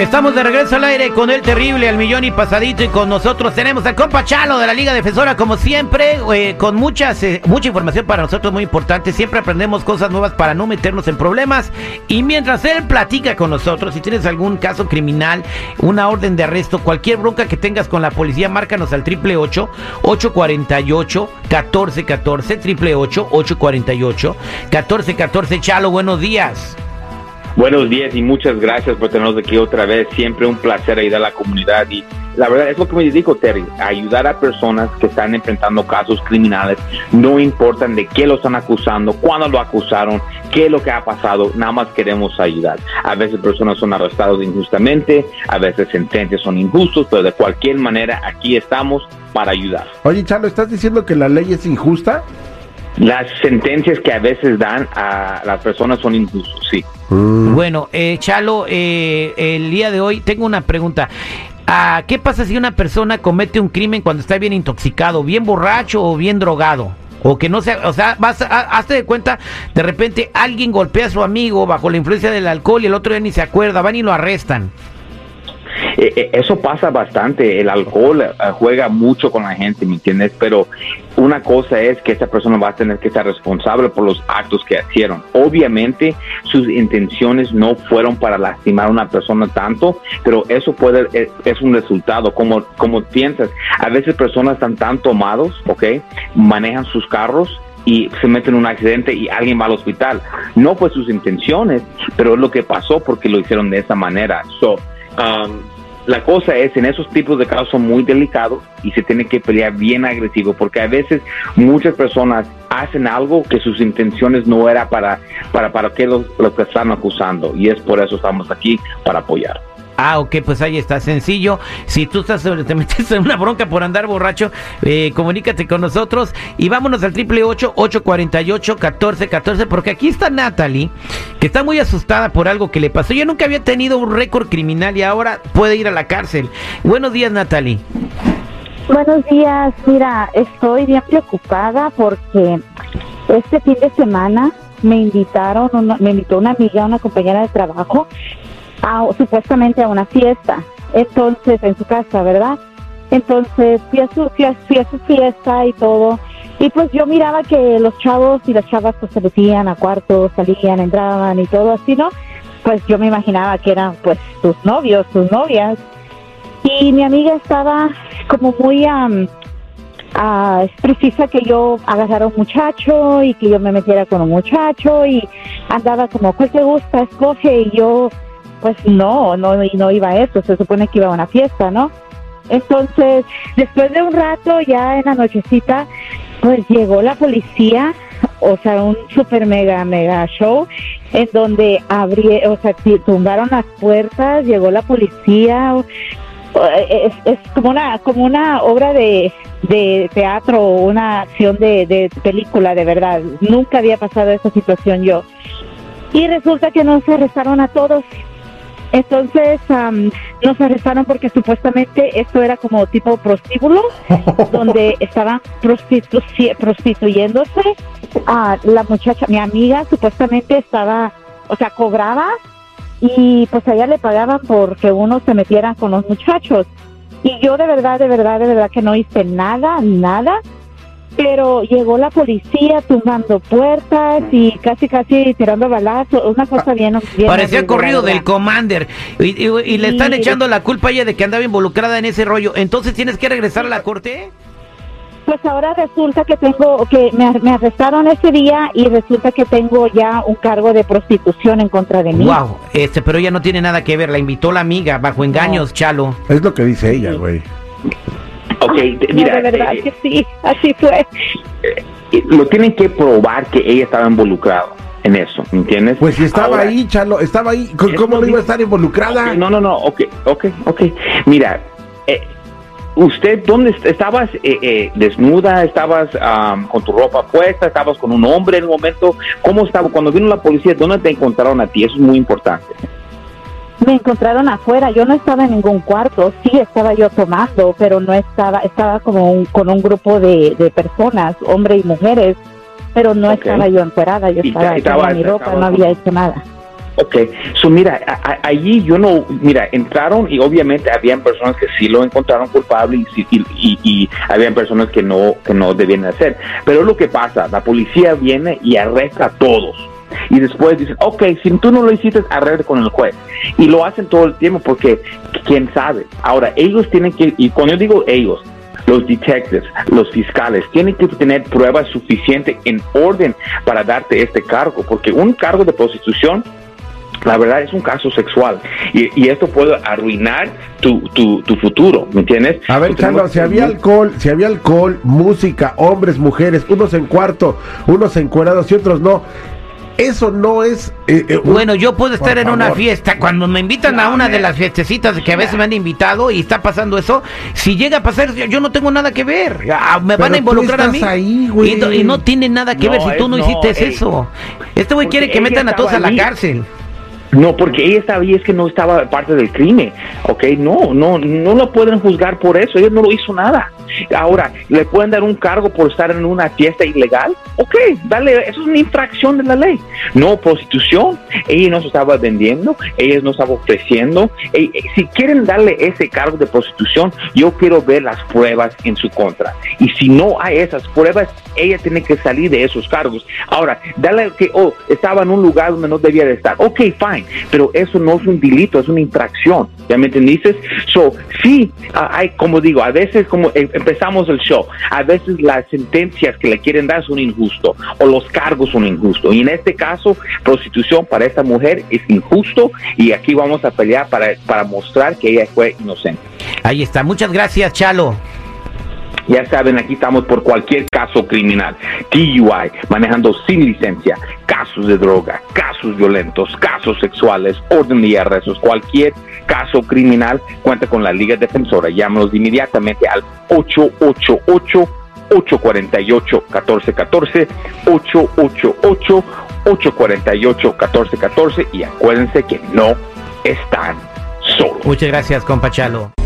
Estamos de regreso al aire con el terrible al millón y pasadito y con nosotros tenemos al compa Chalo de la Liga Defensora como siempre eh, con muchas eh, mucha información para nosotros muy importante. Siempre aprendemos cosas nuevas para no meternos en problemas. Y mientras él platica con nosotros si tienes algún caso criminal una orden de arresto cualquier bronca que tengas con la policía márcanos al triple ocho 848 1414 triple ocho 848 1414 Chalo buenos días Buenos días y muchas gracias por tenernos aquí otra vez. Siempre un placer ayudar a la comunidad y la verdad es lo que me dedico, Terry, ayudar a personas que están enfrentando casos criminales, no importan de qué lo están acusando, cuándo lo acusaron, qué es lo que ha pasado, nada más queremos ayudar. A veces personas son arrestadas injustamente, a veces sentencias son injustos, pero de cualquier manera aquí estamos para ayudar. Oye, Chalo, ¿estás diciendo que la ley es injusta? Las sentencias que a veces dan a las personas son injustas, sí. Mm. Bueno, eh, Chalo, eh, el día de hoy tengo una pregunta. Ah, ¿Qué pasa si una persona comete un crimen cuando está bien intoxicado, bien borracho o bien drogado? O que no sea, o sea, vas, hazte de cuenta, de repente alguien golpea a su amigo bajo la influencia del alcohol y el otro día ni se acuerda, van y lo arrestan. Eh, eh, eso pasa bastante. El alcohol eh, juega mucho con la gente, ¿me entiendes? Pero una cosa es que esa persona va a tener que estar responsable por los actos que hicieron. Obviamente, sus intenciones no fueron para lastimar a una persona tanto, pero eso puede es, un resultado. Como, como piensas, a veces personas están tan tomados, ¿ok? Manejan sus carros y se meten en un accidente y alguien va al hospital. No fue sus intenciones, pero es lo que pasó porque lo hicieron de esa manera. So, um, la cosa es, en esos tipos de casos son muy delicados y se tiene que pelear bien agresivo, porque a veces muchas personas hacen algo que sus intenciones no era para, para, para que lo, lo que están acusando, y es por eso estamos aquí, para apoyar. Ah, ok, pues ahí está, sencillo. Si tú estás, te metes en una bronca por andar borracho, eh, comunícate con nosotros y vámonos al triple ocho ocho cuarenta y ocho catorce catorce, porque aquí está Natalie, que está muy asustada por algo que le pasó. Yo nunca había tenido un récord criminal y ahora puede ir a la cárcel. Buenos días, Natalie. Buenos días, mira, estoy bien preocupada porque este fin de semana me invitaron, me invitó una amiga, una compañera de trabajo supuestamente a una fiesta, entonces en su casa, ¿verdad? Entonces fui a su, fui a, su fiesta y todo, y pues yo miraba que los chavos y las chavas pues se metían a cuartos, salían, entraban y todo así, ¿no? Pues yo me imaginaba que eran pues sus novios, sus novias, y mi amiga estaba como muy... Um, es precisa que yo agarrara un muchacho y que yo me metiera con un muchacho y andaba como, ¿cuál te gusta? Escoge y yo pues no, no, no iba a eso, se supone que iba a una fiesta, ¿no? Entonces, después de un rato, ya en la nochecita, pues llegó la policía, o sea, un super mega, mega show, en donde abrió, o sea, tumbaron las puertas, llegó la policía, es, es como una, como una obra de, de teatro, una acción de, de película, de verdad. Nunca había pasado esa situación yo. Y resulta que nos arrestaron a todos entonces nos arrestaron porque supuestamente esto era como tipo prostíbulo, donde estaban prostituyéndose. a la muchacha, mi amiga, supuestamente estaba, o sea, cobraba y pues allá le pagaban porque uno se metiera con los muchachos. Y yo de verdad, de verdad, de verdad que no hice nada, nada pero llegó la policía tumbando puertas y casi casi tirando balazos, una cosa bien... Parecía corrido del Commander y, le están echando la culpa a ella de que andaba involucrada en ese rollo. Entonces tienes que regresar a la corte. Pues ahora resulta que tengo, que me, me, arrestaron ese día y resulta que tengo ya un cargo de prostitución en contra de mí. Wow, este, pero ella no tiene nada que ver, la invitó la amiga bajo engaños, Chalo. Es lo que dice ella, güey. Ok, mira. de verdad eh, que sí, así fue. Eh, lo tienen que probar que ella estaba involucrada en eso, ¿me entiendes? Pues si estaba ahí, Chalo, estaba ahí, ¿cómo no iba a estar involucrada? no, no, no, ok, ok, ok. Mira, eh, ¿usted dónde estabas desnuda? ¿Estabas con tu ropa puesta? ¿Estabas con un hombre en un momento? ¿Cómo estaba? Cuando vino la policía, ¿dónde te encontraron a ti? Eso es muy importante me encontraron afuera. Yo no estaba en ningún cuarto. Sí, estaba yo tomando, pero no estaba, estaba como un, con un grupo de, de personas, hombres y mujeres, pero no estaba yo encuerada. Yo estaba, en mi ropa, no había hecho nada. Ok, so mira, a- a- allí yo no, mira, entraron y obviamente habían personas que sí lo encontraron culpable y, y, y- y habían personas que no, que no debían hacer. Pero lo que pasa, la policía viene y arresta a todos. Y después dicen, ok, si tú no lo hiciste, arregla con el juez. Y lo hacen todo el tiempo porque, quién sabe. Ahora, ellos tienen que, y cuando yo digo ellos, los detectives, los fiscales, tienen que tener pruebas suficientes en orden para darte este cargo, porque un cargo de prostitución la verdad es un caso sexual y, y esto puede arruinar tu, tu, tu futuro, ¿me entiendes? A ver, no- si había alcohol, si había alcohol, música, hombres, mujeres, unos en cuarto, unos encuerados y otros no. Eso no es. eh, eh, Bueno, yo puedo estar en una fiesta, cuando me invitan a una de las fiestecitas que a veces me han invitado y está pasando eso, si llega a pasar, yo- yo no tengo nada que ver. Ah, Me van Pero a involucrar tú a mí. estás ahí, güey. y, no, y no tiene nada que No, ver si tú no no, hiciste ey. eso. Este güey quiere que metan a todos a la cárcel. No, porque ella sabía es que no estaba parte del crimen, ¿ok? No, no, no lo pueden juzgar por eso, ella no lo hizo nada. Ahora, ¿le pueden dar un cargo por estar en una fiesta ilegal? Ok, dale, eso es una infracción de la ley. No prostitución, ella no se estaba vendiendo, ella no estaba ofreciendo. Eh, eh, si quieren darle ese cargo de prostitución, yo quiero ver las pruebas en su contra. Y si no hay esas pruebas, ella tiene que salir de esos cargos. Ahora, dale que, oh, estaba en un lugar donde no debía de estar. Ok, fine, pero eso no es un delito, es una infracción. ¿Ya me entendiste? So, sí, ah, hay, como digo, a veces como eh, empezamos el show, a veces las sentencias que le quieren dar son injustos o los cargos son injustos. Y en este caso, prostitución para esta mujer es injusto y aquí vamos a pelear para, para mostrar que ella fue inocente. Ahí está. Muchas gracias, Chalo. Ya saben, aquí estamos por cualquier caso criminal. TUI, manejando sin licencia, casos de droga, casos violentos, casos sexuales, orden de arrestos, cualquier caso criminal, cuenta con la Liga Defensora. Llámanos inmediatamente al 888 848 1414 888 848 1414 y acuérdense que no están solos. Muchas gracias, compa Chalo.